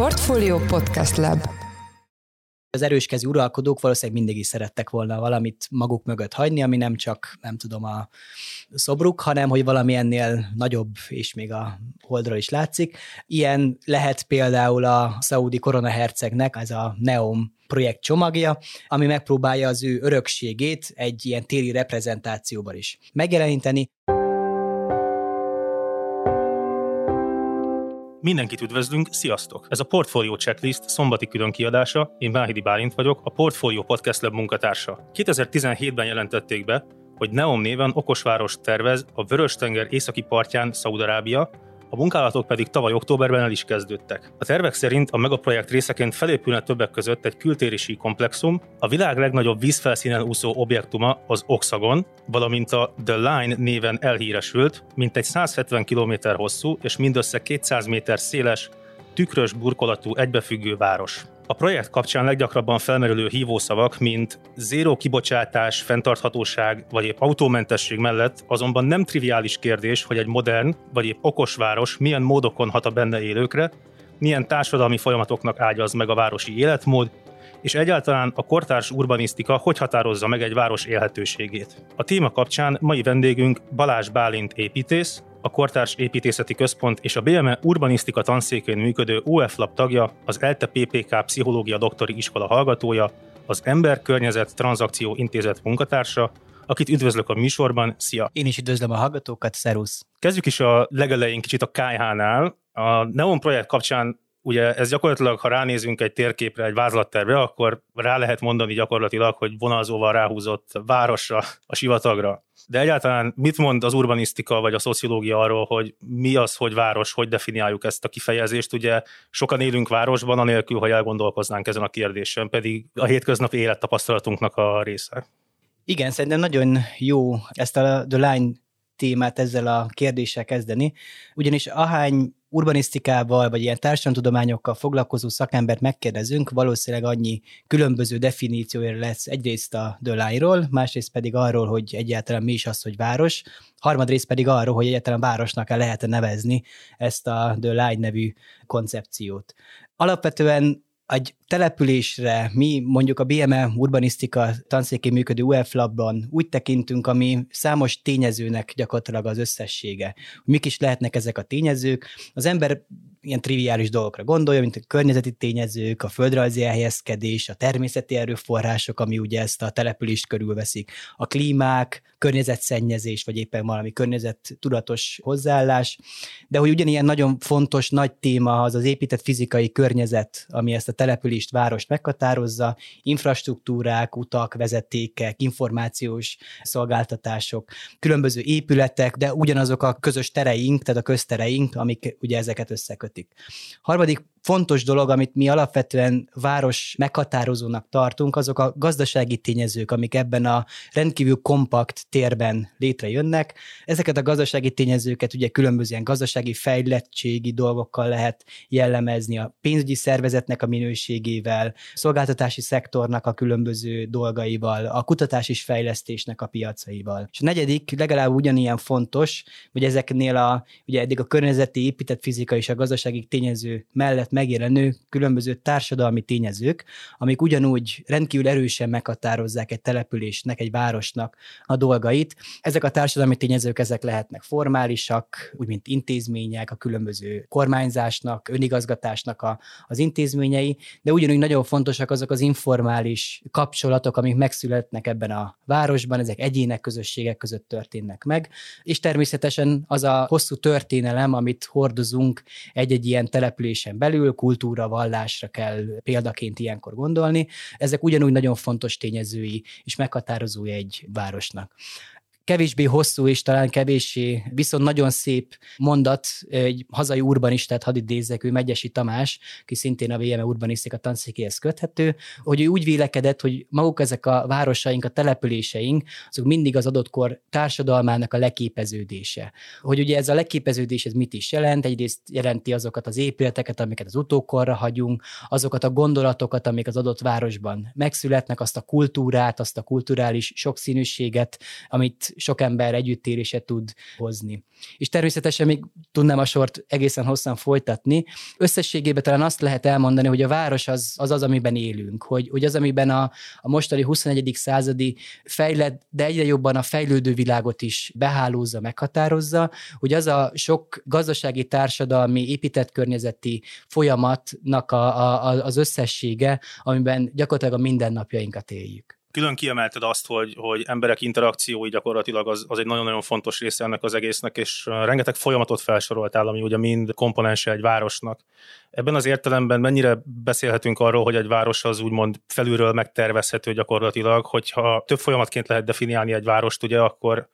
Portfolio Podcast Lab az erőskezű uralkodók valószínűleg mindig is szerettek volna valamit maguk mögött hagyni, ami nem csak, nem tudom, a szobruk, hanem hogy valami ennél nagyobb, és még a holdra is látszik. Ilyen lehet például a szaudi koronahercegnek, ez a Neom projekt csomagja, ami megpróbálja az ő örökségét egy ilyen téli reprezentációban is megjeleníteni. Mindenkit üdvözlünk, sziasztok! Ez a Portfolio Checklist szombati külön kiadása, én Váhidi Bálint vagyok, a Portfolio Podcast Lab munkatársa. 2017-ben jelentették be, hogy Neom néven okosváros tervez a Vörös-tenger északi partján Szaudarábia, a munkálatok pedig tavaly októberben el is kezdődtek. A tervek szerint a megaprojekt részeként felépülne többek között egy kültérési komplexum, a világ legnagyobb vízfelszínen úszó objektuma az Oxagon, valamint a The Line néven elhíresült, mint egy 170 km hosszú és mindössze 200 méter széles, tükrös burkolatú egybefüggő város. A projekt kapcsán leggyakrabban felmerülő hívószavak, mint zéró kibocsátás, fenntarthatóság vagy épp autómentesség mellett azonban nem triviális kérdés, hogy egy modern vagy épp okos város milyen módokon hat a benne élőkre, milyen társadalmi folyamatoknak ágyaz meg a városi életmód, és egyáltalán a kortárs urbanisztika hogy határozza meg egy város élhetőségét. A téma kapcsán mai vendégünk Balázs Bálint építész, a Kortárs Építészeti Központ és a BME Urbanisztika tanszékén működő UF Lab tagja, az ELTE PPK Pszichológia Doktori Iskola hallgatója, az Ember Környezet Tranzakció Intézet munkatársa, akit üdvözlök a műsorban. Szia! Én is üdvözlöm a hallgatókat, szerusz! Kezdjük is a legelején kicsit a KH-nál. A Neon projekt kapcsán ugye ez gyakorlatilag, ha ránézünk egy térképre, egy vázlatterve, akkor rá lehet mondani gyakorlatilag, hogy vonalzóval ráhúzott városra, a sivatagra. De egyáltalán mit mond az urbanisztika vagy a szociológia arról, hogy mi az, hogy város, hogy definiáljuk ezt a kifejezést? Ugye sokan élünk városban, anélkül, hogy elgondolkoznánk ezen a kérdésen, pedig a hétköznapi élettapasztalatunknak a része. Igen, szerintem nagyon jó ezt a The Line témát ezzel a kérdéssel kezdeni, ugyanis ahány urbanisztikával, vagy ilyen társadalomtudományokkal foglalkozó szakembert megkérdezünk, valószínűleg annyi különböző definíciója lesz egyrészt a Dölájról, másrészt pedig arról, hogy egyáltalán mi is az, hogy város, harmadrészt pedig arról, hogy egyáltalán városnak el lehet nevezni ezt a Line nevű koncepciót. Alapvetően egy településre mi mondjuk a BME urbanisztika tanszékén működő UF Labban úgy tekintünk, ami számos tényezőnek gyakorlatilag az összessége. Mik is lehetnek ezek a tényezők? Az ember ilyen triviális dolgokra gondolja, mint a környezeti tényezők, a földrajzi elhelyezkedés, a természeti erőforrások, ami ugye ezt a települést körülveszik, a klímák, környezetszennyezés, vagy éppen valami környezet tudatos hozzáállás, de hogy ugyanilyen nagyon fontos nagy téma az az épített fizikai környezet, ami ezt a települést, várost meghatározza, infrastruktúrák, utak, vezetékek, információs szolgáltatások, különböző épületek, de ugyanazok a közös tereink, tehát a köztereink, amik ugye ezeket összekötik. Harmadik fontos dolog, amit mi alapvetően város meghatározónak tartunk, azok a gazdasági tényezők, amik ebben a rendkívül kompakt térben létrejönnek. Ezeket a gazdasági tényezőket ugye különböző ilyen gazdasági fejlettségi dolgokkal lehet jellemezni, a pénzügyi szervezetnek a minőségével, szolgáltatási szektornak a különböző dolgaival, a kutatás és fejlesztésnek a piacaival. És a negyedik, legalább ugyanilyen fontos, hogy ezeknél a, ugye eddig a környezeti, épített fizika és a gazdasági tényező mellett mellett megjelenő különböző társadalmi tényezők, amik ugyanúgy rendkívül erősen meghatározzák egy településnek, egy városnak a dolgait. Ezek a társadalmi tényezők, ezek lehetnek formálisak, úgy mint intézmények, a különböző kormányzásnak, önigazgatásnak a, az intézményei, de ugyanúgy nagyon fontosak azok az informális kapcsolatok, amik megszületnek ebben a városban, ezek egyének, közösségek között történnek meg, és természetesen az a hosszú történelem, amit hordozunk egy-egy ilyen településen belül, belül, kultúra, vallásra kell példaként ilyenkor gondolni. Ezek ugyanúgy nagyon fontos tényezői és meghatározói egy városnak kevésbé hosszú és talán kevéssé, viszont nagyon szép mondat egy hazai urbanistát hadd idézzek, ő Megyesi Tamás, aki szintén a VME urbanisztika tanszékéhez köthető, hogy ő úgy vélekedett, hogy maguk ezek a városaink, a településeink, azok mindig az adott kor társadalmának a leképeződése. Hogy ugye ez a leképeződés ez mit is jelent? Egyrészt jelenti azokat az épületeket, amiket az utókorra hagyunk, azokat a gondolatokat, amik az adott városban megszületnek, azt a kultúrát, azt a kulturális sokszínűséget, amit sok ember együttérése tud hozni. És természetesen még tudnám a sort egészen hosszan folytatni. Összességében talán azt lehet elmondani, hogy a város az az, az amiben élünk, hogy, hogy az, amiben a, a mostani 21. századi fejlett, de egyre jobban a fejlődő világot is behálózza, meghatározza, hogy az a sok gazdasági, társadalmi, épített környezeti folyamatnak a, a, az összessége, amiben gyakorlatilag a mindennapjainkat éljük. Külön kiemelted azt, hogy, hogy emberek interakciói gyakorlatilag az, az egy nagyon-nagyon fontos része ennek az egésznek, és rengeteg folyamatot felsoroltál, ami ugye mind komponense egy városnak. Ebben az értelemben mennyire beszélhetünk arról, hogy egy város az úgymond felülről megtervezhető gyakorlatilag, hogyha több folyamatként lehet definiálni egy várost, ugye, akkor,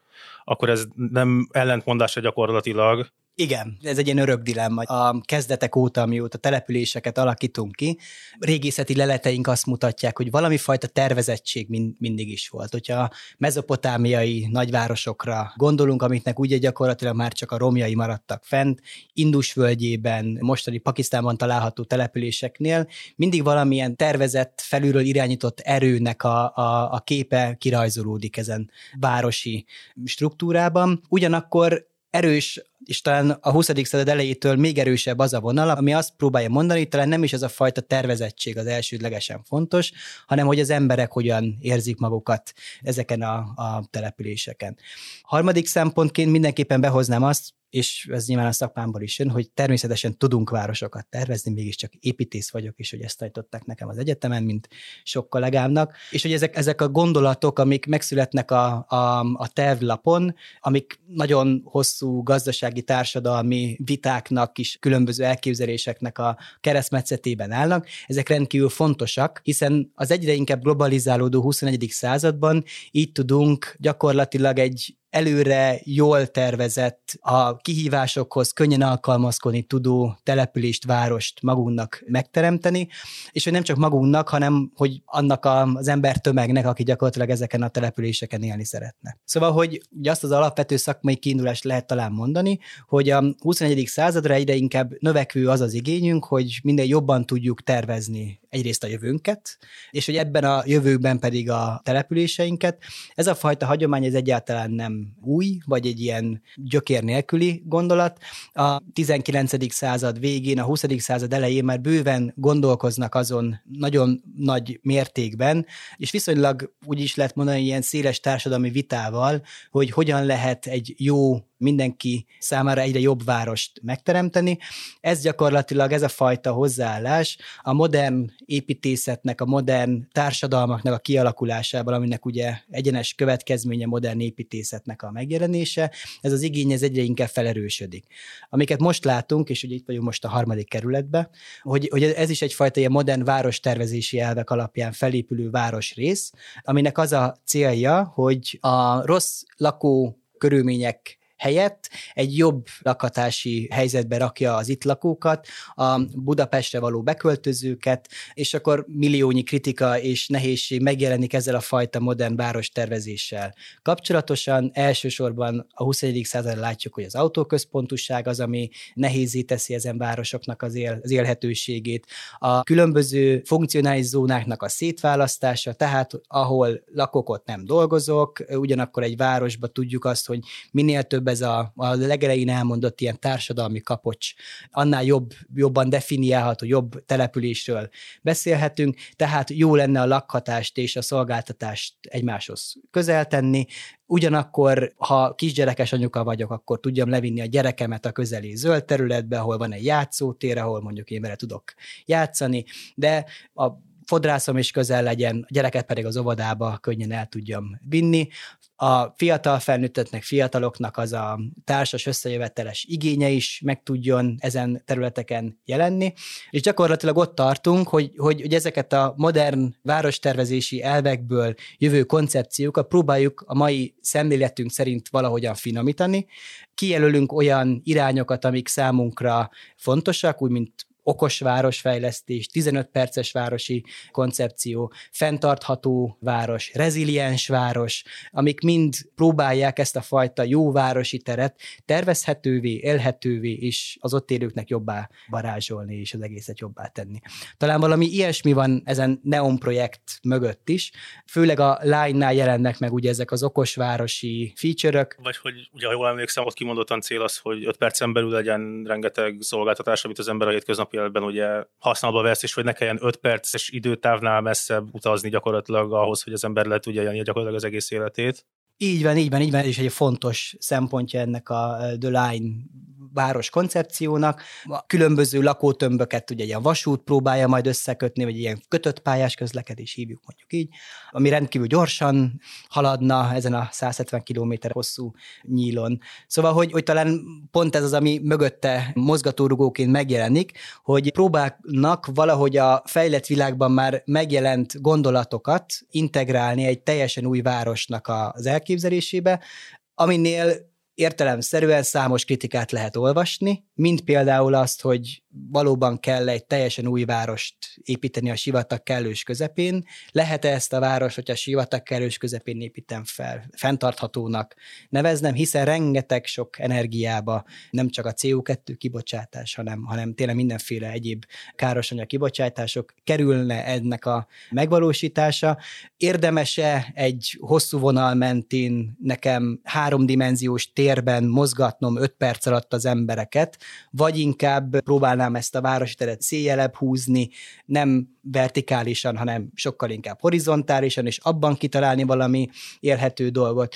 akkor ez nem ellentmondása gyakorlatilag, igen, ez egy ilyen örök dilemma. A kezdetek óta, amióta településeket alakítunk ki, régészeti leleteink azt mutatják, hogy valami fajta tervezettség mind, mindig is volt. Hogyha a mezopotámiai nagyvárosokra gondolunk, amiknek ugye gyakorlatilag már csak a romjai maradtak fent, Indus völgyében, mostani Pakisztánban található településeknél, mindig valamilyen tervezett, felülről irányított erőnek a, a, a képe kirajzolódik ezen városi struktúrában. Ugyanakkor erős és talán a 20. század elejétől még erősebb az a vonal, ami azt próbálja mondani, hogy talán nem is az a fajta tervezettség az elsődlegesen fontos, hanem hogy az emberek hogyan érzik magukat ezeken a, a településeken. Harmadik szempontként mindenképpen behoznám azt, és ez nyilván a szakmámból is jön, hogy természetesen tudunk városokat tervezni, mégiscsak építész vagyok, és hogy ezt tanították nekem az egyetemen, mint sok kollégámnak, és hogy ezek, ezek a gondolatok, amik megszületnek a, a, a tervlapon, amik nagyon hosszú gazdasági, társadalmi vitáknak is, különböző elképzeléseknek a keresztmetszetében állnak, ezek rendkívül fontosak, hiszen az egyre inkább globalizálódó 21. században így tudunk gyakorlatilag egy előre jól tervezett, a kihívásokhoz könnyen alkalmazkodni tudó települést, várost magunknak megteremteni, és hogy nem csak magunknak, hanem hogy annak az ember tömegnek, aki gyakorlatilag ezeken a településeken élni szeretne. Szóval, hogy azt az alapvető szakmai kiindulást lehet talán mondani, hogy a 21. századra egyre inkább növekvő az az igényünk, hogy minden jobban tudjuk tervezni egyrészt a jövőnket, és hogy ebben a jövőben pedig a településeinket. Ez a fajta hagyomány ez egyáltalán nem új, vagy egy ilyen gyökér nélküli gondolat. A 19. század végén, a 20. század elején már bőven gondolkoznak azon nagyon nagy mértékben, és viszonylag úgy is lehet mondani, ilyen széles társadalmi vitával, hogy hogyan lehet egy jó mindenki számára egyre jobb várost megteremteni. Ez gyakorlatilag ez a fajta hozzáállás a modern építészetnek, a modern társadalmaknak a kialakulásában, aminek ugye egyenes következménye modern építészetnek a megjelenése, ez az igény ez egyre inkább felerősödik. Amiket most látunk, és ugye itt vagyunk most a harmadik kerületben, hogy, hogy ez is egyfajta ilyen modern várostervezési elvek alapján felépülő városrész, aminek az a célja, hogy a rossz lakó körülmények helyett egy jobb lakhatási helyzetbe rakja az itt lakókat, a Budapestre való beköltözőket, és akkor milliónyi kritika és nehézség megjelenik ezzel a fajta modern várostervezéssel. Kapcsolatosan elsősorban a 21. században látjuk, hogy az autóközpontúság az, ami nehézé teszi ezen városoknak az, él, az élhetőségét. A különböző funkcionális zónáknak a szétválasztása, tehát ahol lakok, ott nem dolgozok, ugyanakkor egy városba tudjuk azt, hogy minél több több ez a, a legelején elmondott ilyen társadalmi kapocs, annál jobb, jobban definiálható, jobb településről beszélhetünk, tehát jó lenne a lakhatást és a szolgáltatást egymáshoz közel tenni, Ugyanakkor, ha kisgyerekes anyuka vagyok, akkor tudjam levinni a gyerekemet a közeli zöld területbe, ahol van egy játszótér, ahol mondjuk én vele tudok játszani, de a fodrászom is közel legyen, a gyereket pedig az óvodába könnyen el tudjam vinni. A fiatal felnőtteknek, fiataloknak az a társas összejöveteles igénye is meg tudjon ezen területeken jelenni, és gyakorlatilag ott tartunk, hogy, hogy, hogy ezeket a modern várostervezési elvekből jövő koncepciókat próbáljuk a mai szemléletünk szerint valahogyan finomítani, kijelölünk olyan irányokat, amik számunkra fontosak, úgy mint okos városfejlesztés, 15 perces városi koncepció, fenntartható város, reziliens város, amik mind próbálják ezt a fajta jó városi teret tervezhetővé, élhetővé és az ott élőknek jobbá varázsolni és az egészet jobbá tenni. Talán valami ilyesmi van ezen Neon projekt mögött is, főleg a Line-nál jelennek meg ugye ezek az okosvárosi feature-ök. Vagy hogy ugye, ha jól emlékszem, ott kimondottan cél az, hogy 5 percen belül legyen rengeteg szolgáltatás, amit az ember a hétköznapi életben ugye használba vesz, és hogy ne kelljen 5 perces időtávnál messzebb utazni gyakorlatilag ahhoz, hogy az ember le tudja élni gyakorlatilag az egész életét. Így van, így van, így van, és egy fontos szempontja ennek a The Line város koncepciónak. A különböző lakótömböket ugye ilyen vasút próbálja majd összekötni, vagy ilyen kötött pályás közlekedés hívjuk mondjuk így, ami rendkívül gyorsan haladna ezen a 170 km hosszú nyílon. Szóval, hogy, hogy talán pont ez az, ami mögötte mozgatórugóként megjelenik, hogy próbálnak valahogy a fejlett világban már megjelent gondolatokat integrálni egy teljesen új városnak az elképzelésébe, aminél értelemszerűen számos kritikát lehet olvasni, mint például azt, hogy valóban kell egy teljesen új várost építeni a sivatag kellős közepén. Lehet-e ezt a város, hogyha a sivatag kellős közepén építem fel, fenntarthatónak neveznem, hiszen rengeteg sok energiába nem csak a CO2 kibocsátás, hanem, hanem tényleg mindenféle egyéb károsanyag kibocsátások kerülne ennek a megvalósítása. Érdemese egy hosszú vonal mentén nekem háromdimenziós térben mozgatnom öt perc alatt az embereket, vagy inkább próbálnám ezt a városi teret széjelebb húzni, nem vertikálisan, hanem sokkal inkább horizontálisan, és abban kitalálni valami élhető dolgot.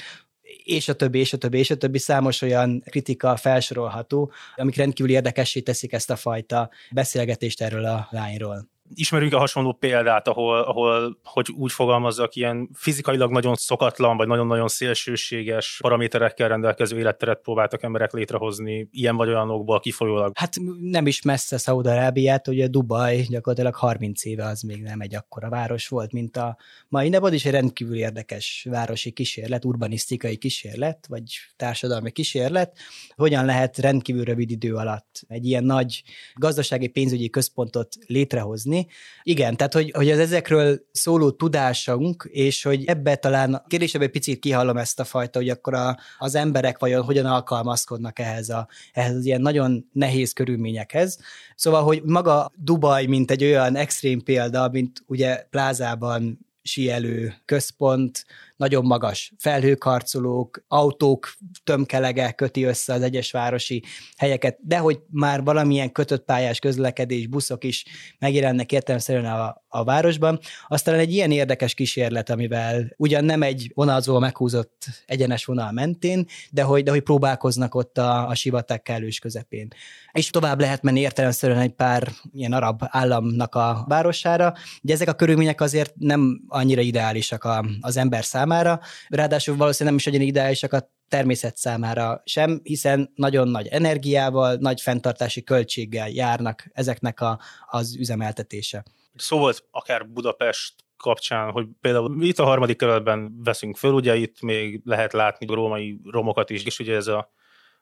És a többi, és a többi, és a többi számos olyan kritika felsorolható, amik rendkívül érdekessé teszik ezt a fajta beszélgetést erről a lányról ismerünk a hasonló példát, ahol, ahol, hogy úgy fogalmazzak, ilyen fizikailag nagyon szokatlan, vagy nagyon-nagyon szélsőséges paraméterekkel rendelkező életteret próbáltak emberek létrehozni, ilyen vagy olyanokból kifolyólag. Hát nem is messze Szaudarábiát, ugye Dubaj gyakorlatilag 30 éve az még nem egy akkora város volt, mint a mai napod, is egy rendkívül érdekes városi kísérlet, urbanisztikai kísérlet, vagy társadalmi kísérlet, hogyan lehet rendkívül rövid idő alatt egy ilyen nagy gazdasági pénzügyi központot létrehozni, igen, tehát hogy, hogy az ezekről szóló tudásunk, és hogy ebbe talán a kérdésebe egy picit kihallom ezt a fajta, hogy akkor a, az emberek vajon hogyan alkalmazkodnak ehhez, a, ehhez az ilyen nagyon nehéz körülményekhez. Szóval, hogy maga Dubaj, mint egy olyan extrém példa, mint ugye plázában sielő központ, nagyon magas felhőkarcolók, autók tömkelege köti össze az egyes városi helyeket, de hogy már valamilyen kötött pályás közlekedés, buszok is megjelennek értelemszerűen a, a városban. Aztán egy ilyen érdekes kísérlet, amivel ugyan nem egy vonalzó meghúzott egyenes vonal mentén, de hogy, de hogy próbálkoznak ott a, a sivatag kellős közepén. És tovább lehet menni értelemszerűen egy pár ilyen arab államnak a városára, de ezek a körülmények azért nem annyira ideálisak a, az ember számára, számára, ráadásul valószínűleg nem is legyen ideálisak a természet számára sem, hiszen nagyon nagy energiával, nagy fenntartási költséggel járnak ezeknek a, az üzemeltetése. Szó volt akár Budapest kapcsán, hogy például itt a harmadik kerületben veszünk föl, ugye itt még lehet látni római romokat is, és ugye ez a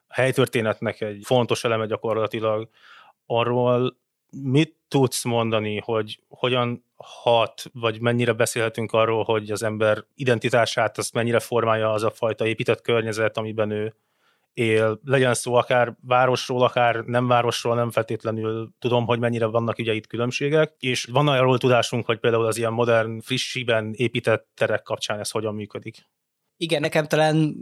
helytörténetnek egy fontos eleme gyakorlatilag arról, mit tudsz mondani, hogy hogyan hat, vagy mennyire beszélhetünk arról, hogy az ember identitását azt mennyire formálja az a fajta épített környezet, amiben ő él, legyen szó akár városról, akár nem városról, nem feltétlenül tudom, hogy mennyire vannak ugye itt különbségek, és van arról tudásunk, hogy például az ilyen modern, frissiben épített terek kapcsán ez hogyan működik. Igen, nekem talán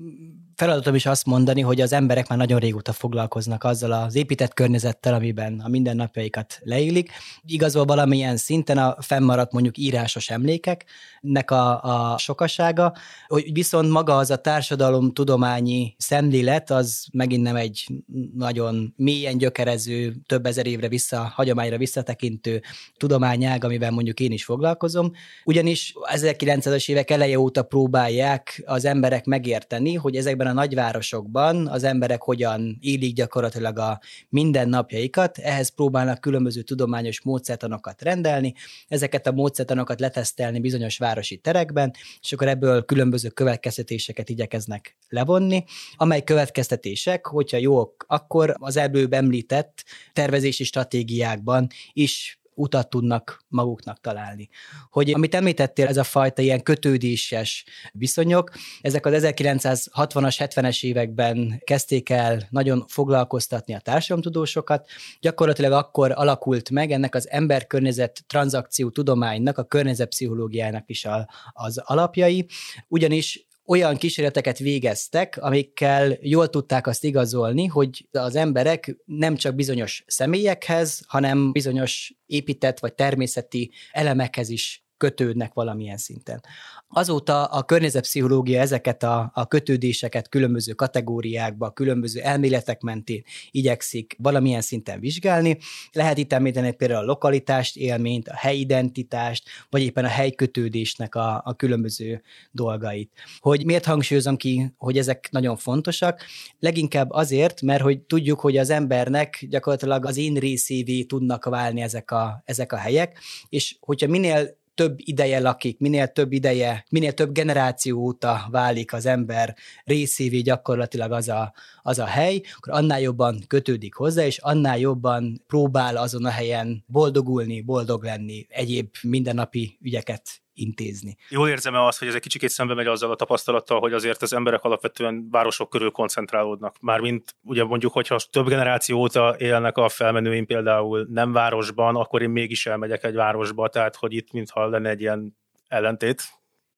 feladatom is azt mondani, hogy az emberek már nagyon régóta foglalkoznak azzal az épített környezettel, amiben a mindennapjaikat leélik. Igazol valamilyen szinten a fennmaradt mondjuk írásos emlékeknek a, a sokasága, hogy viszont maga az a társadalom tudományi szemlélet, az megint nem egy nagyon mélyen gyökerező, több ezer évre vissza, hagyományra visszatekintő tudományág, amivel mondjuk én is foglalkozom. Ugyanis 1900-es évek eleje óta próbálják az emberek megérteni, hogy ezekben ezekben a nagyvárosokban az emberek hogyan élik gyakorlatilag a mindennapjaikat, ehhez próbálnak különböző tudományos módszertanokat rendelni, ezeket a módszertanokat letesztelni bizonyos városi terekben, és akkor ebből különböző következtetéseket igyekeznek levonni, amely következtetések, hogyha jók, akkor az előbb említett tervezési stratégiákban is utat tudnak maguknak találni. Hogy amit említettél, ez a fajta ilyen kötődéses viszonyok, ezek az 1960-as, 70-es években kezdték el nagyon foglalkoztatni a társadalomtudósokat. Gyakorlatilag akkor alakult meg ennek az emberkörnyezet tranzakció tudománynak, a környezetpszichológiának is a, az alapjai, ugyanis olyan kísérleteket végeztek, amikkel jól tudták azt igazolni, hogy az emberek nem csak bizonyos személyekhez, hanem bizonyos épített vagy természeti elemekhez is kötődnek valamilyen szinten. Azóta a környezetpszichológia ezeket a, a kötődéseket különböző kategóriákba, különböző elméletek mentén igyekszik valamilyen szinten vizsgálni. Lehet itt említeni például a lokalitást, élményt, a helyidentitást, vagy éppen a helykötődésnek a, a különböző dolgait. Hogy miért hangsúlyozom ki, hogy ezek nagyon fontosak? Leginkább azért, mert hogy tudjuk, hogy az embernek gyakorlatilag az én részévé tudnak válni ezek a, ezek a helyek, és hogyha minél több ideje lakik, minél több ideje, minél több generáció óta válik az ember részévé gyakorlatilag az a, az a hely, akkor annál jobban kötődik hozzá, és annál jobban próbál azon a helyen boldogulni, boldog lenni, egyéb mindennapi ügyeket intézni. Jól érzem-e azt, hogy ez egy kicsit szembe megy azzal a tapasztalattal, hogy azért az emberek alapvetően városok körül koncentrálódnak. Mármint ugye mondjuk, hogyha több generáció óta élnek a felmenőim például nem városban, akkor én mégis elmegyek egy városba, tehát hogy itt mintha lenne egy ilyen ellentét.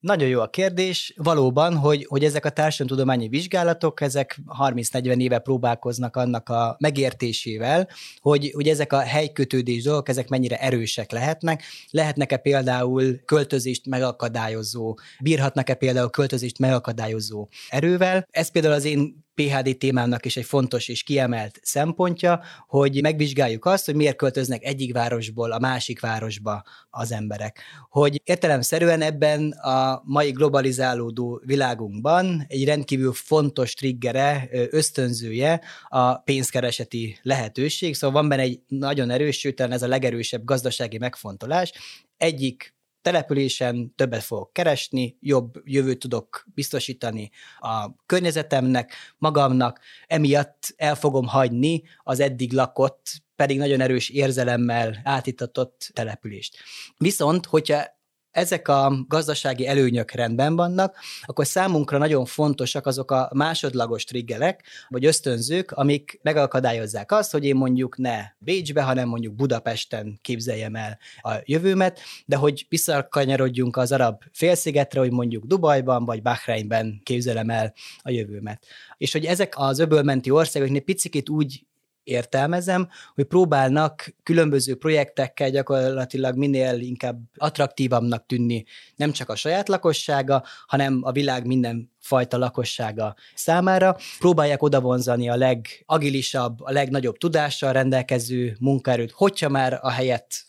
Nagyon jó a kérdés. Valóban, hogy, hogy ezek a társadalomtudományi vizsgálatok, ezek 30-40 éve próbálkoznak annak a megértésével, hogy, hogy ezek a helykötődés dolgok, ezek mennyire erősek lehetnek. Lehetnek-e például költözést megakadályozó, bírhatnak-e például költözést megakadályozó erővel. Ez például az én PHD témának is egy fontos és kiemelt szempontja, hogy megvizsgáljuk azt, hogy miért költöznek egyik városból a másik városba az emberek. Hogy értelemszerűen ebben a mai globalizálódó világunkban egy rendkívül fontos triggere, ösztönzője a pénzkereseti lehetőség, szóval van benne egy nagyon erős, sőt, ez a legerősebb gazdasági megfontolás. Egyik településen többet fogok keresni, jobb jövőt tudok biztosítani a környezetemnek, magamnak, emiatt el fogom hagyni az eddig lakott, pedig nagyon erős érzelemmel átitatott települést. Viszont, hogyha ezek a gazdasági előnyök rendben vannak, akkor számunkra nagyon fontosak azok a másodlagos triggerek, vagy ösztönzők, amik megakadályozzák azt, hogy én mondjuk ne Bécsbe, hanem mondjuk Budapesten képzeljem el a jövőmet, de hogy visszakanyarodjunk az arab félszigetre, hogy mondjuk Dubajban vagy Bahreinben képzelem el a jövőmet. És hogy ezek az öbölmenti országok picit úgy értelmezem, hogy próbálnak különböző projektekkel gyakorlatilag minél inkább attraktívabbnak tűnni nem csak a saját lakossága, hanem a világ minden fajta lakossága számára. Próbálják odavonzani a legagilisabb, a legnagyobb tudással rendelkező munkaerőt, hogyha már a helyet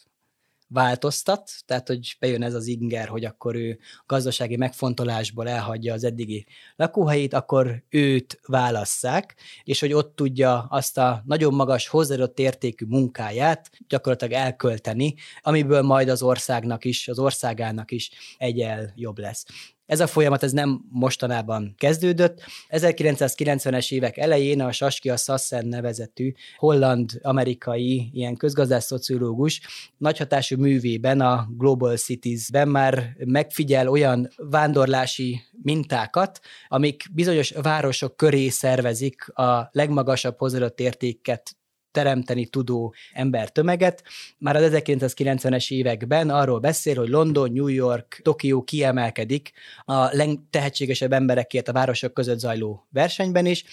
változtat, tehát hogy bejön ez az inger, hogy akkor ő gazdasági megfontolásból elhagyja az eddigi lakóhelyét, akkor őt válasszák, és hogy ott tudja azt a nagyon magas hozzáadott értékű munkáját gyakorlatilag elkölteni, amiből majd az országnak is, az országának is egyel jobb lesz. Ez a folyamat ez nem mostanában kezdődött. 1990-es évek elején a Saskia Sassen nevezetű holland-amerikai ilyen közgazdász-szociológus nagyhatású művében, a Global Cities-ben már megfigyel olyan vándorlási mintákat, amik bizonyos városok köré szervezik a legmagasabb hozzáadott értéket teremteni tudó embertömeget. Már az 1990-es években arról beszél, hogy London, New York, Tokió kiemelkedik a legtehetségesebb emberekért a városok között zajló versenyben is,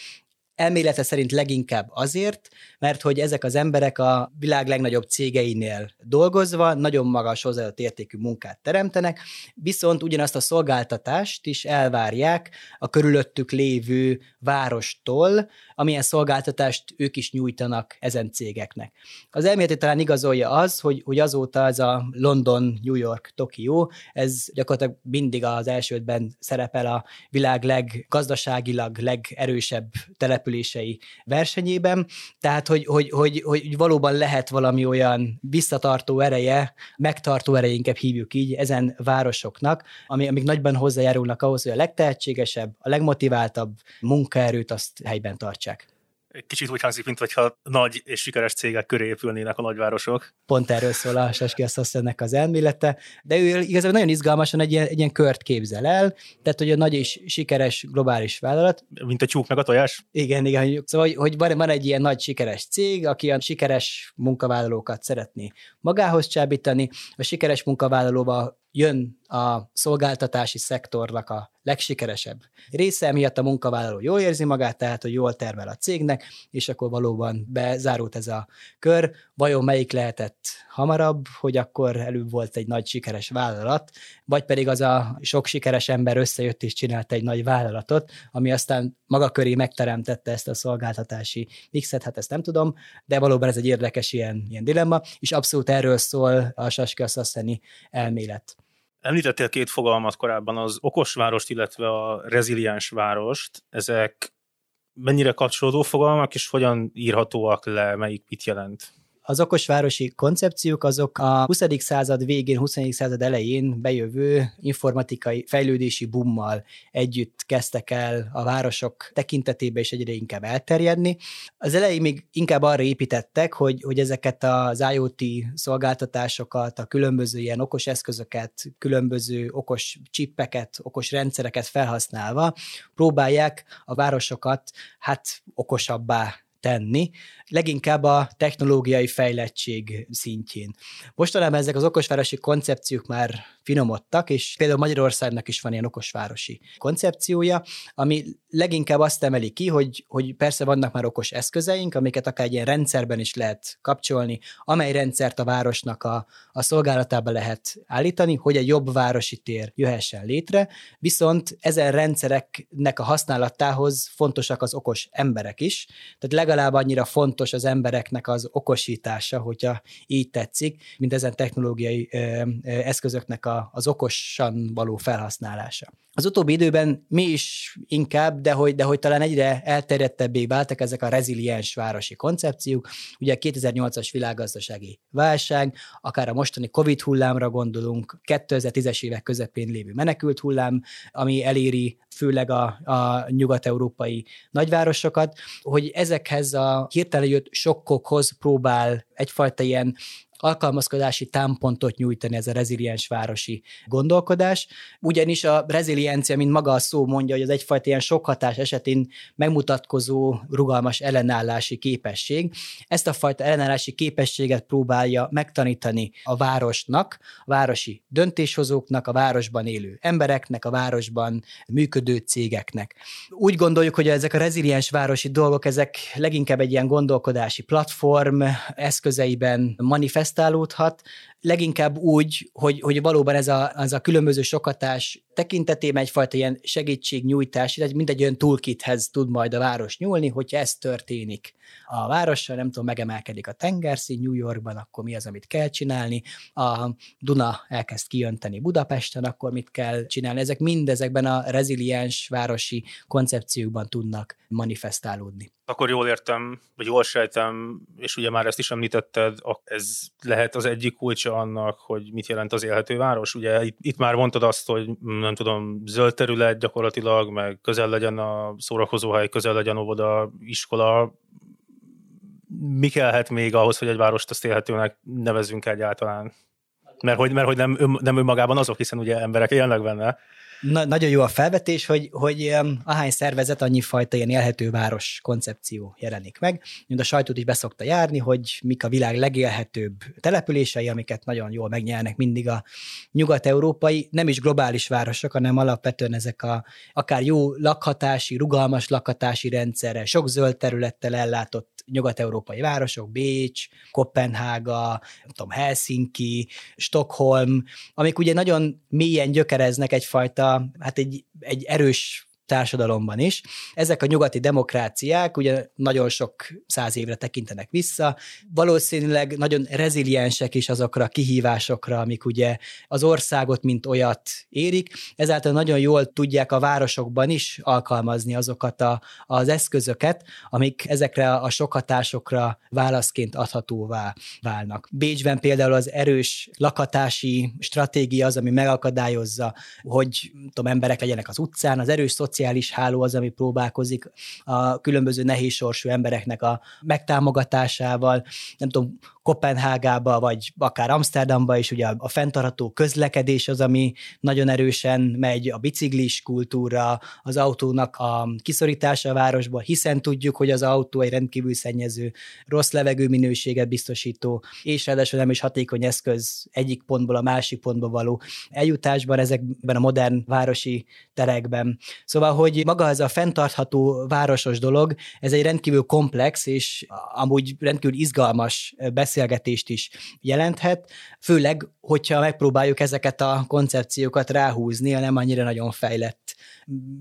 elmélete szerint leginkább azért, mert hogy ezek az emberek a világ legnagyobb cégeinél dolgozva nagyon magas hozzáadott értékű munkát teremtenek, viszont ugyanazt a szolgáltatást is elvárják a körülöttük lévő várostól, amilyen szolgáltatást ők is nyújtanak ezen cégeknek. Az elméleti talán igazolja az, hogy, hogy azóta ez a London, New York, Tokió, ez gyakorlatilag mindig az elsődben szerepel a világ leggazdaságilag legerősebb települései versenyében, tehát hogy, hogy, hogy, hogy valóban lehet valami olyan visszatartó ereje, megtartó ereje inkább hívjuk így ezen városoknak, ami, amik nagyban hozzájárulnak ahhoz, hogy a legtehetségesebb, a legmotiváltabb munkaerőt azt helyben tartsák. Kicsit úgy hangzik, mintha nagy és sikeres cégek köré épülnének a nagyvárosok. Pont erről szól a Saski ennek az elmélete, de ő igazából nagyon izgalmasan egy ilyen, egy ilyen kört képzel el, tehát hogy a nagy és sikeres globális vállalat. Mint a tyúk meg a tojás? Igen, igen. Szóval, hogy, hogy van, van egy ilyen nagy sikeres cég, aki a sikeres munkavállalókat szeretné magához csábítani, a sikeres munkavállalóval jön a szolgáltatási szektornak a legsikeresebb része, miatt a munkavállaló jól érzi magát, tehát hogy jól termel a cégnek, és akkor valóban bezárult ez a kör. Vajon melyik lehetett hamarabb, hogy akkor előbb volt egy nagy sikeres vállalat, vagy pedig az a sok sikeres ember összejött és csinált egy nagy vállalatot, ami aztán maga köré megteremtette ezt a szolgáltatási mixet, hát ezt nem tudom, de valóban ez egy érdekes ilyen, ilyen dilemma, és abszolút erről szól a Saski Szasszeni elmélet. Említettél két fogalmat korábban, az okos várost, illetve a reziliens várost. Ezek mennyire kapcsolódó fogalmak, és hogyan írhatóak le, melyik mit jelent? Az okosvárosi koncepciók azok a 20. század végén, 20. század elején bejövő informatikai fejlődési bummal együtt kezdtek el a városok tekintetében is egyre inkább elterjedni. Az elején még inkább arra építettek, hogy, hogy ezeket az IoT szolgáltatásokat, a különböző ilyen okos eszközöket, különböző okos csippeket, okos rendszereket felhasználva próbálják a városokat hát okosabbá tenni, leginkább a technológiai fejlettség szintjén. Mostanában ezek az okosvárosi koncepciók már finomodtak, és például Magyarországnak is van ilyen okosvárosi koncepciója, ami leginkább azt emeli ki, hogy, hogy persze vannak már okos eszközeink, amiket akár egy ilyen rendszerben is lehet kapcsolni, amely rendszert a városnak a, a szolgálatába lehet állítani, hogy egy jobb városi tér jöhessen létre, viszont ezen rendszereknek a használatához fontosak az okos emberek is, tehát legalább annyira fontos az embereknek az okosítása, hogyha így tetszik, mint ezen technológiai eszközöknek az okosan való felhasználása. Az utóbbi időben mi is inkább, de hogy, de hogy talán egyre elterjedtebbé váltak ezek a reziliens városi koncepciók. Ugye a 2008-as világgazdasági válság, akár a mostani Covid hullámra gondolunk, 2010-es évek közepén lévő menekült hullám, ami eléri főleg a, a nyugat-európai nagyvárosokat, hogy ezekhez a hirtelen jött sokkokhoz próbál egyfajta ilyen alkalmazkodási támpontot nyújtani ez a reziliens városi gondolkodás, ugyanis a reziliencia, mint maga a szó mondja, hogy az egyfajta ilyen sok hatás esetén megmutatkozó rugalmas ellenállási képesség. Ezt a fajta ellenállási képességet próbálja megtanítani a városnak, a városi döntéshozóknak, a városban élő embereknek, a városban működő cégeknek. Úgy gondoljuk, hogy ezek a reziliens városi dolgok, ezek leginkább egy ilyen gondolkodási platform eszközeiben manifest manifestálódhat, leginkább úgy, hogy, hogy valóban ez a, az a különböző sokatás tekintetében egyfajta ilyen segítségnyújtás, tehát mindegy olyan toolkithez tud majd a város nyúlni, hogyha ez történik a várossal, nem tudom, megemelkedik a tengerszín New Yorkban, akkor mi az, amit kell csinálni, a Duna elkezd kijönteni Budapesten, akkor mit kell csinálni. Ezek mindezekben a reziliens városi koncepciókban tudnak manifestálódni. Akkor jól értem, vagy jól sejtem, és ugye már ezt is említetted, ez lehet az egyik kulcsa annak, hogy mit jelent az élhető város. Ugye itt, itt már mondtad azt, hogy nem tudom, zöld terület gyakorlatilag, meg közel legyen a szórakozóhely, közel legyen óvoda, iskola, mi kellhet még ahhoz, hogy egy várost azt élhetőnek nevezünk egyáltalán? Mert hogy, mert hogy nem, nem önmagában azok, hiszen ugye emberek élnek benne, Na, nagyon jó a felvetés, hogy, hogy ahány szervezet, annyi fajta ilyen élhető város koncepció jelenik meg. Mint a sajtót is beszokta járni, hogy mik a világ legélhetőbb települései, amiket nagyon jól megnyernek mindig a nyugat-európai, nem is globális városok, hanem alapvetően ezek a akár jó lakhatási, rugalmas lakhatási rendszerre, sok zöld területtel ellátott nyugat-európai városok, Bécs, Kopenhága, nem tudom, Helsinki, Stockholm, amik ugye nagyon mélyen gyökereznek egyfajta, hát egy, egy erős társadalomban is. Ezek a nyugati demokráciák ugye nagyon sok száz évre tekintenek vissza, valószínűleg nagyon reziliensek is azokra a kihívásokra, amik ugye az országot, mint olyat érik, ezáltal nagyon jól tudják a városokban is alkalmazni azokat a, az eszközöket, amik ezekre a sok hatásokra válaszként adhatóvá válnak. Bécsben például az erős lakatási stratégia az, ami megakadályozza, hogy tudom, emberek legyenek az utcán, az erős szociális háló az, ami próbálkozik a különböző nehézsorsú embereknek a megtámogatásával. Nem tudom, Kopenhágába, vagy akár Amsterdamba is ugye a fenntartható közlekedés az, ami nagyon erősen megy, a biciklis kultúra, az autónak a kiszorítása a városba, hiszen tudjuk, hogy az autó egy rendkívül szennyező, rossz levegő minőséget biztosító, és ráadásul nem is hatékony eszköz egyik pontból a másik pontba való eljutásban ezekben a modern városi terekben. Szóval, hogy maga ez a fenntartható városos dolog, ez egy rendkívül komplex és amúgy rendkívül izgalmas beszélgetés beszélgetést is jelenthet, főleg, hogyha megpróbáljuk ezeket a koncepciókat ráhúzni a nem annyira nagyon fejlett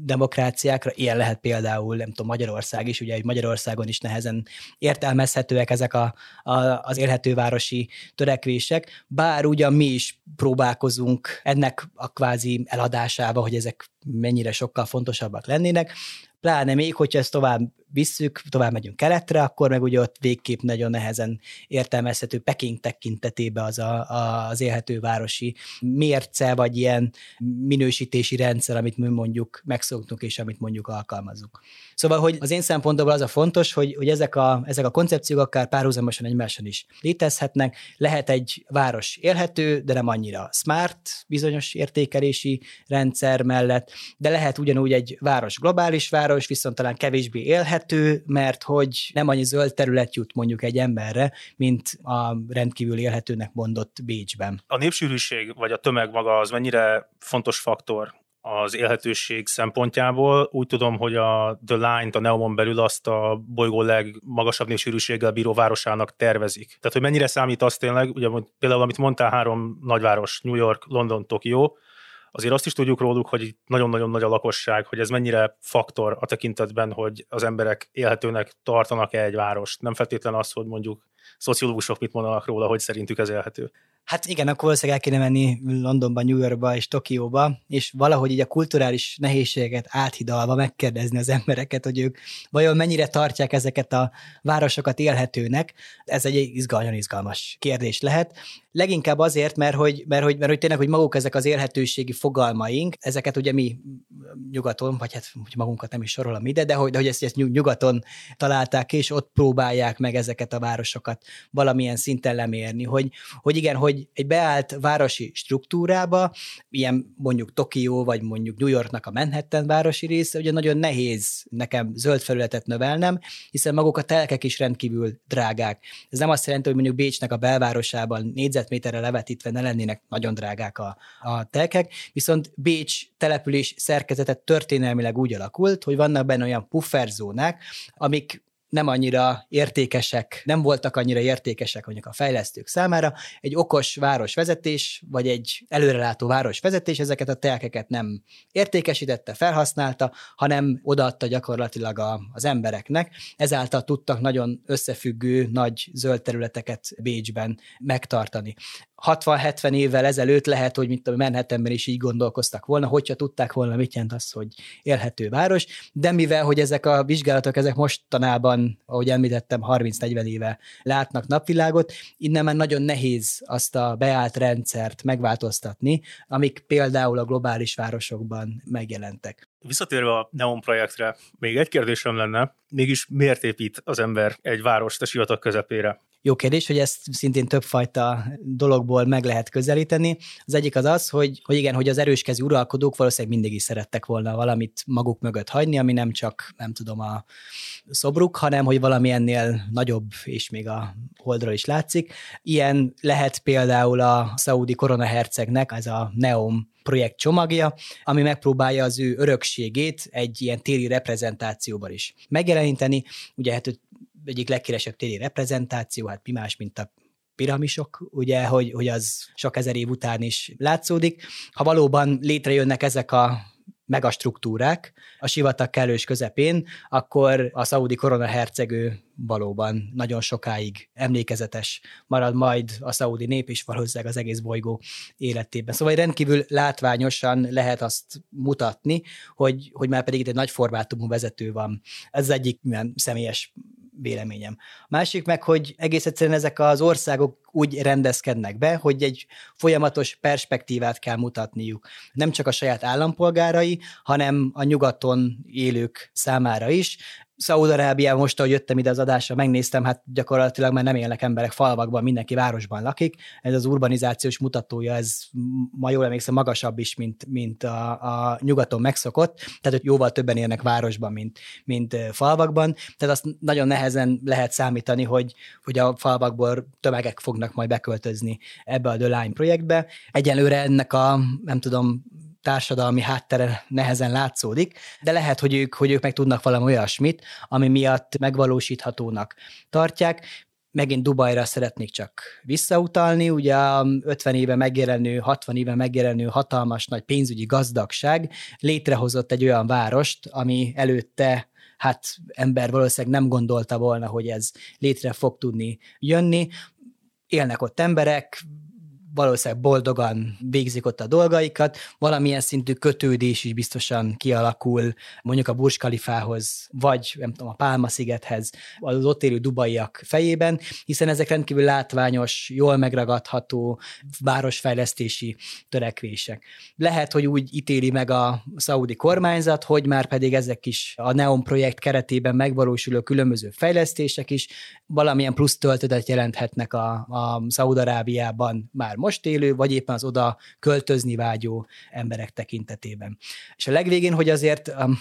demokráciákra. Ilyen lehet például, nem tudom, Magyarország is, ugye Magyarországon is nehezen értelmezhetőek ezek a, a, az élhetővárosi törekvések, bár ugyan mi is próbálkozunk ennek a kvázi eladásába, hogy ezek mennyire sokkal fontosabbak lennének, pláne még, hogyha ezt tovább visszük, tovább megyünk keletre, akkor meg ugye ott végképp nagyon nehezen értelmezhető Peking tekintetébe az a, a, az élhető városi mérce, vagy ilyen minősítési rendszer, amit mi mondjuk megszoktunk, és amit mondjuk alkalmazunk. Szóval, hogy az én szempontomból az a fontos, hogy, hogy ezek, a, ezek a koncepciók akár párhuzamosan egymáson is létezhetnek. Lehet egy város élhető, de nem annyira smart bizonyos értékelési rendszer mellett, de lehet ugyanúgy egy város globális város, viszont talán kevésbé élhető, mert hogy nem annyi zöld terület jut mondjuk egy emberre, mint a rendkívül élhetőnek mondott Bécsben. A népsűrűség vagy a tömeg maga az mennyire fontos faktor az élhetőség szempontjából. Úgy tudom, hogy a The Line-t a Neomon belül azt a bolygó legmagasabb népsűrűséggel bíró városának tervezik. Tehát, hogy mennyire számít az tényleg, ugye például, amit mondtál, három nagyváros, New York, London, Tokió, azért azt is tudjuk róluk, hogy nagyon-nagyon nagy a lakosság, hogy ez mennyire faktor a tekintetben, hogy az emberek élhetőnek tartanak-e egy várost. Nem feltétlen az, hogy mondjuk szociológusok mit mondanak róla, hogy szerintük ez élhető. Hát igen, akkor valószínűleg el kéne menni Londonba, New Yorkba és Tokióba, és valahogy így a kulturális nehézségeket áthidalva megkérdezni az embereket, hogy ők vajon mennyire tartják ezeket a városokat élhetőnek. Ez egy izgalmas, izgalmas kérdés lehet. Leginkább azért, mert hogy, mert hogy, mert hogy tényleg, hogy maguk ezek az élhetőségi fogalmaink, ezeket ugye mi nyugaton, vagy hát hogy magunkat nem is sorolom ide, de hogy, de hogy ezt, ezt nyugaton találták, és ott próbálják meg ezeket a városokat valamilyen szinten lemérni, hogy, hogy igen, hogy egy beállt városi struktúrába, ilyen mondjuk Tokió, vagy mondjuk New Yorknak a Manhattan városi része, ugye nagyon nehéz nekem zöld felületet növelnem, hiszen maguk a telkek is rendkívül drágák. Ez nem azt jelenti, hogy mondjuk Bécsnek a belvárosában négyzetméterre levetítve ne lennének nagyon drágák a, a telkek, viszont Bécs település szerkezete történelmileg úgy alakult, hogy vannak benne olyan pufferzónák, amik nem annyira értékesek, nem voltak annyira értékesek mondjuk a fejlesztők számára. Egy okos városvezetés, vagy egy előrelátó városvezetés ezeket a telkeket nem értékesítette, felhasználta, hanem odaadta gyakorlatilag a, az embereknek. Ezáltal tudtak nagyon összefüggő nagy zöld területeket Bécsben megtartani. 60-70 évvel ezelőtt lehet, hogy mint a Manhattanben is így gondolkoztak volna, hogyha tudták volna, mit jelent az, hogy élhető város, de mivel, hogy ezek a vizsgálatok, ezek mostanában, ahogy említettem, 30-40 éve látnak napvilágot, innen már nagyon nehéz azt a beállt rendszert megváltoztatni, amik például a globális városokban megjelentek. Visszatérve a Neon projektre, még egy kérdésem lenne, mégis miért épít az ember egy várost a sivatag közepére? Jó kérdés, hogy ezt szintén többfajta dologból meg lehet közelíteni. Az egyik az az, hogy, hogy igen, hogy az erőskezű uralkodók valószínűleg mindig is szerettek volna valamit maguk mögött hagyni, ami nem csak, nem tudom, a szobruk, hanem hogy valami ennél nagyobb, és még a holdról is látszik. Ilyen lehet például a szaudi koronahercegnek, ez a Neom projekt csomagja, ami megpróbálja az ő örökségét egy ilyen téli reprezentációban is megjeleníteni. Ugye hát egyik legkéresebb téli reprezentáció, hát mi más, mint a piramisok, ugye, hogy, hogy az sok ezer év után is látszódik. Ha valóban létrejönnek ezek a megastruktúrák a sivatag kellős közepén, akkor a szaudi korona hercegő valóban nagyon sokáig emlékezetes marad majd a szaudi nép és valószínűleg az egész bolygó életében. Szóval rendkívül látványosan lehet azt mutatni, hogy, hogy már pedig itt egy nagy formátumú vezető van. Ez egyik milyen személyes véleményem. A másik meg, hogy egész egyszerűen ezek az országok úgy rendezkednek be, hogy egy folyamatos perspektívát kell mutatniuk. Nem csak a saját állampolgárai, hanem a nyugaton élők számára is. Szaúd-Arábiában most, ahogy jöttem ide az adásra, megnéztem, hát gyakorlatilag már nem élnek emberek falvakban, mindenki városban lakik. Ez az urbanizációs mutatója, ez ma jól emlékszem magasabb is, mint, mint a, a nyugaton megszokott, tehát hogy jóval többen élnek városban, mint, mint falvakban. Tehát azt nagyon nehezen lehet számítani, hogy, hogy a falvakból tömegek fognak majd beköltözni ebbe a The Line projektbe. Egyelőre ennek a, nem tudom, társadalmi háttere nehezen látszódik, de lehet, hogy ők, hogy ők meg tudnak valami olyasmit, ami miatt megvalósíthatónak tartják. Megint Dubajra szeretnék csak visszautalni, ugye a 50 éve megjelenő, 60 éve megjelenő hatalmas nagy pénzügyi gazdagság létrehozott egy olyan várost, ami előtte hát ember valószínűleg nem gondolta volna, hogy ez létre fog tudni jönni. Élnek ott emberek, valószínűleg boldogan végzik ott a dolgaikat, valamilyen szintű kötődés is biztosan kialakul mondjuk a Burj Khalifához, vagy nem tudom, a Pálma szigethez, az ott élő dubaiak fejében, hiszen ezek rendkívül látványos, jól megragadható városfejlesztési törekvések. Lehet, hogy úgy ítéli meg a szaudi kormányzat, hogy már pedig ezek is a NEON projekt keretében megvalósuló különböző fejlesztések is valamilyen plusz töltetet jelenthetnek a, a Szaudarábiában már most élő, vagy éppen az oda költözni vágyó emberek tekintetében. És a legvégén, hogy azért um,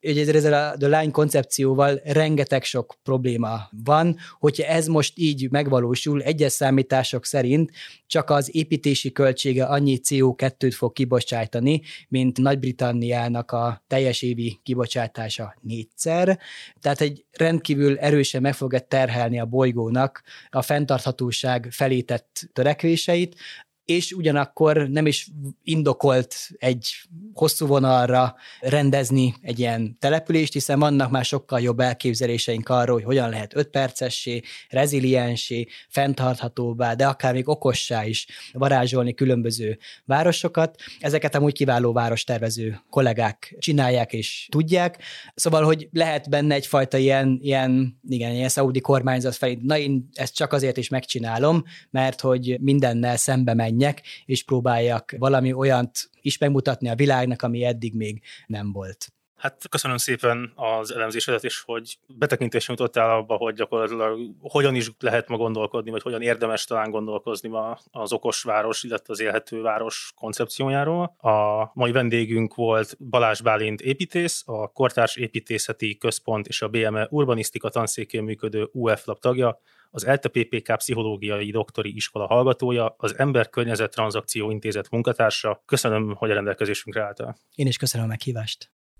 hogy ezzel a The Line koncepcióval rengeteg sok probléma van, hogyha ez most így megvalósul, egyes számítások szerint csak az építési költsége annyi CO2-t fog kibocsátani, mint Nagy-Britanniának a teljes évi kibocsátása négyszer. Tehát egy rendkívül erősen meg fogja terhelni a bolygónak a fenntarthatóság felé tett törekvéseit, és ugyanakkor nem is indokolt egy hosszú vonalra rendezni egy ilyen települést, hiszen vannak már sokkal jobb elképzeléseink arról, hogy hogyan lehet 5 percessé, reziliensé, fenntarthatóbbá, de akár még okossá is varázsolni különböző városokat. Ezeket amúgy kiváló várostervező kollégák csinálják és tudják. Szóval, hogy lehet benne egyfajta ilyen, ilyen, igen, ilyen szaudi kormányzat felé, na én ezt csak azért is megcsinálom, mert hogy mindennel szembe menj menjek, és próbáljak valami olyant is megmutatni a világnak, ami eddig még nem volt. Hát köszönöm szépen az elemzésedet, és hogy betekintést nyújtottál abba, hogy gyakorlatilag hogyan is lehet ma gondolkodni, vagy hogyan érdemes talán gondolkozni ma az okos város, illetve az élhető város koncepciójáról. A mai vendégünk volt Balázs Bálint építész, a Kortárs Építészeti Központ és a BME Urbanisztika tanszékén működő UF Lab tagja, az ELTE PPK pszichológiai doktori iskola hallgatója, az Ember Környezet Tranzakció Intézet munkatársa. Köszönöm, hogy a rendelkezésünkre álltál. Én is köszönöm a meghívást.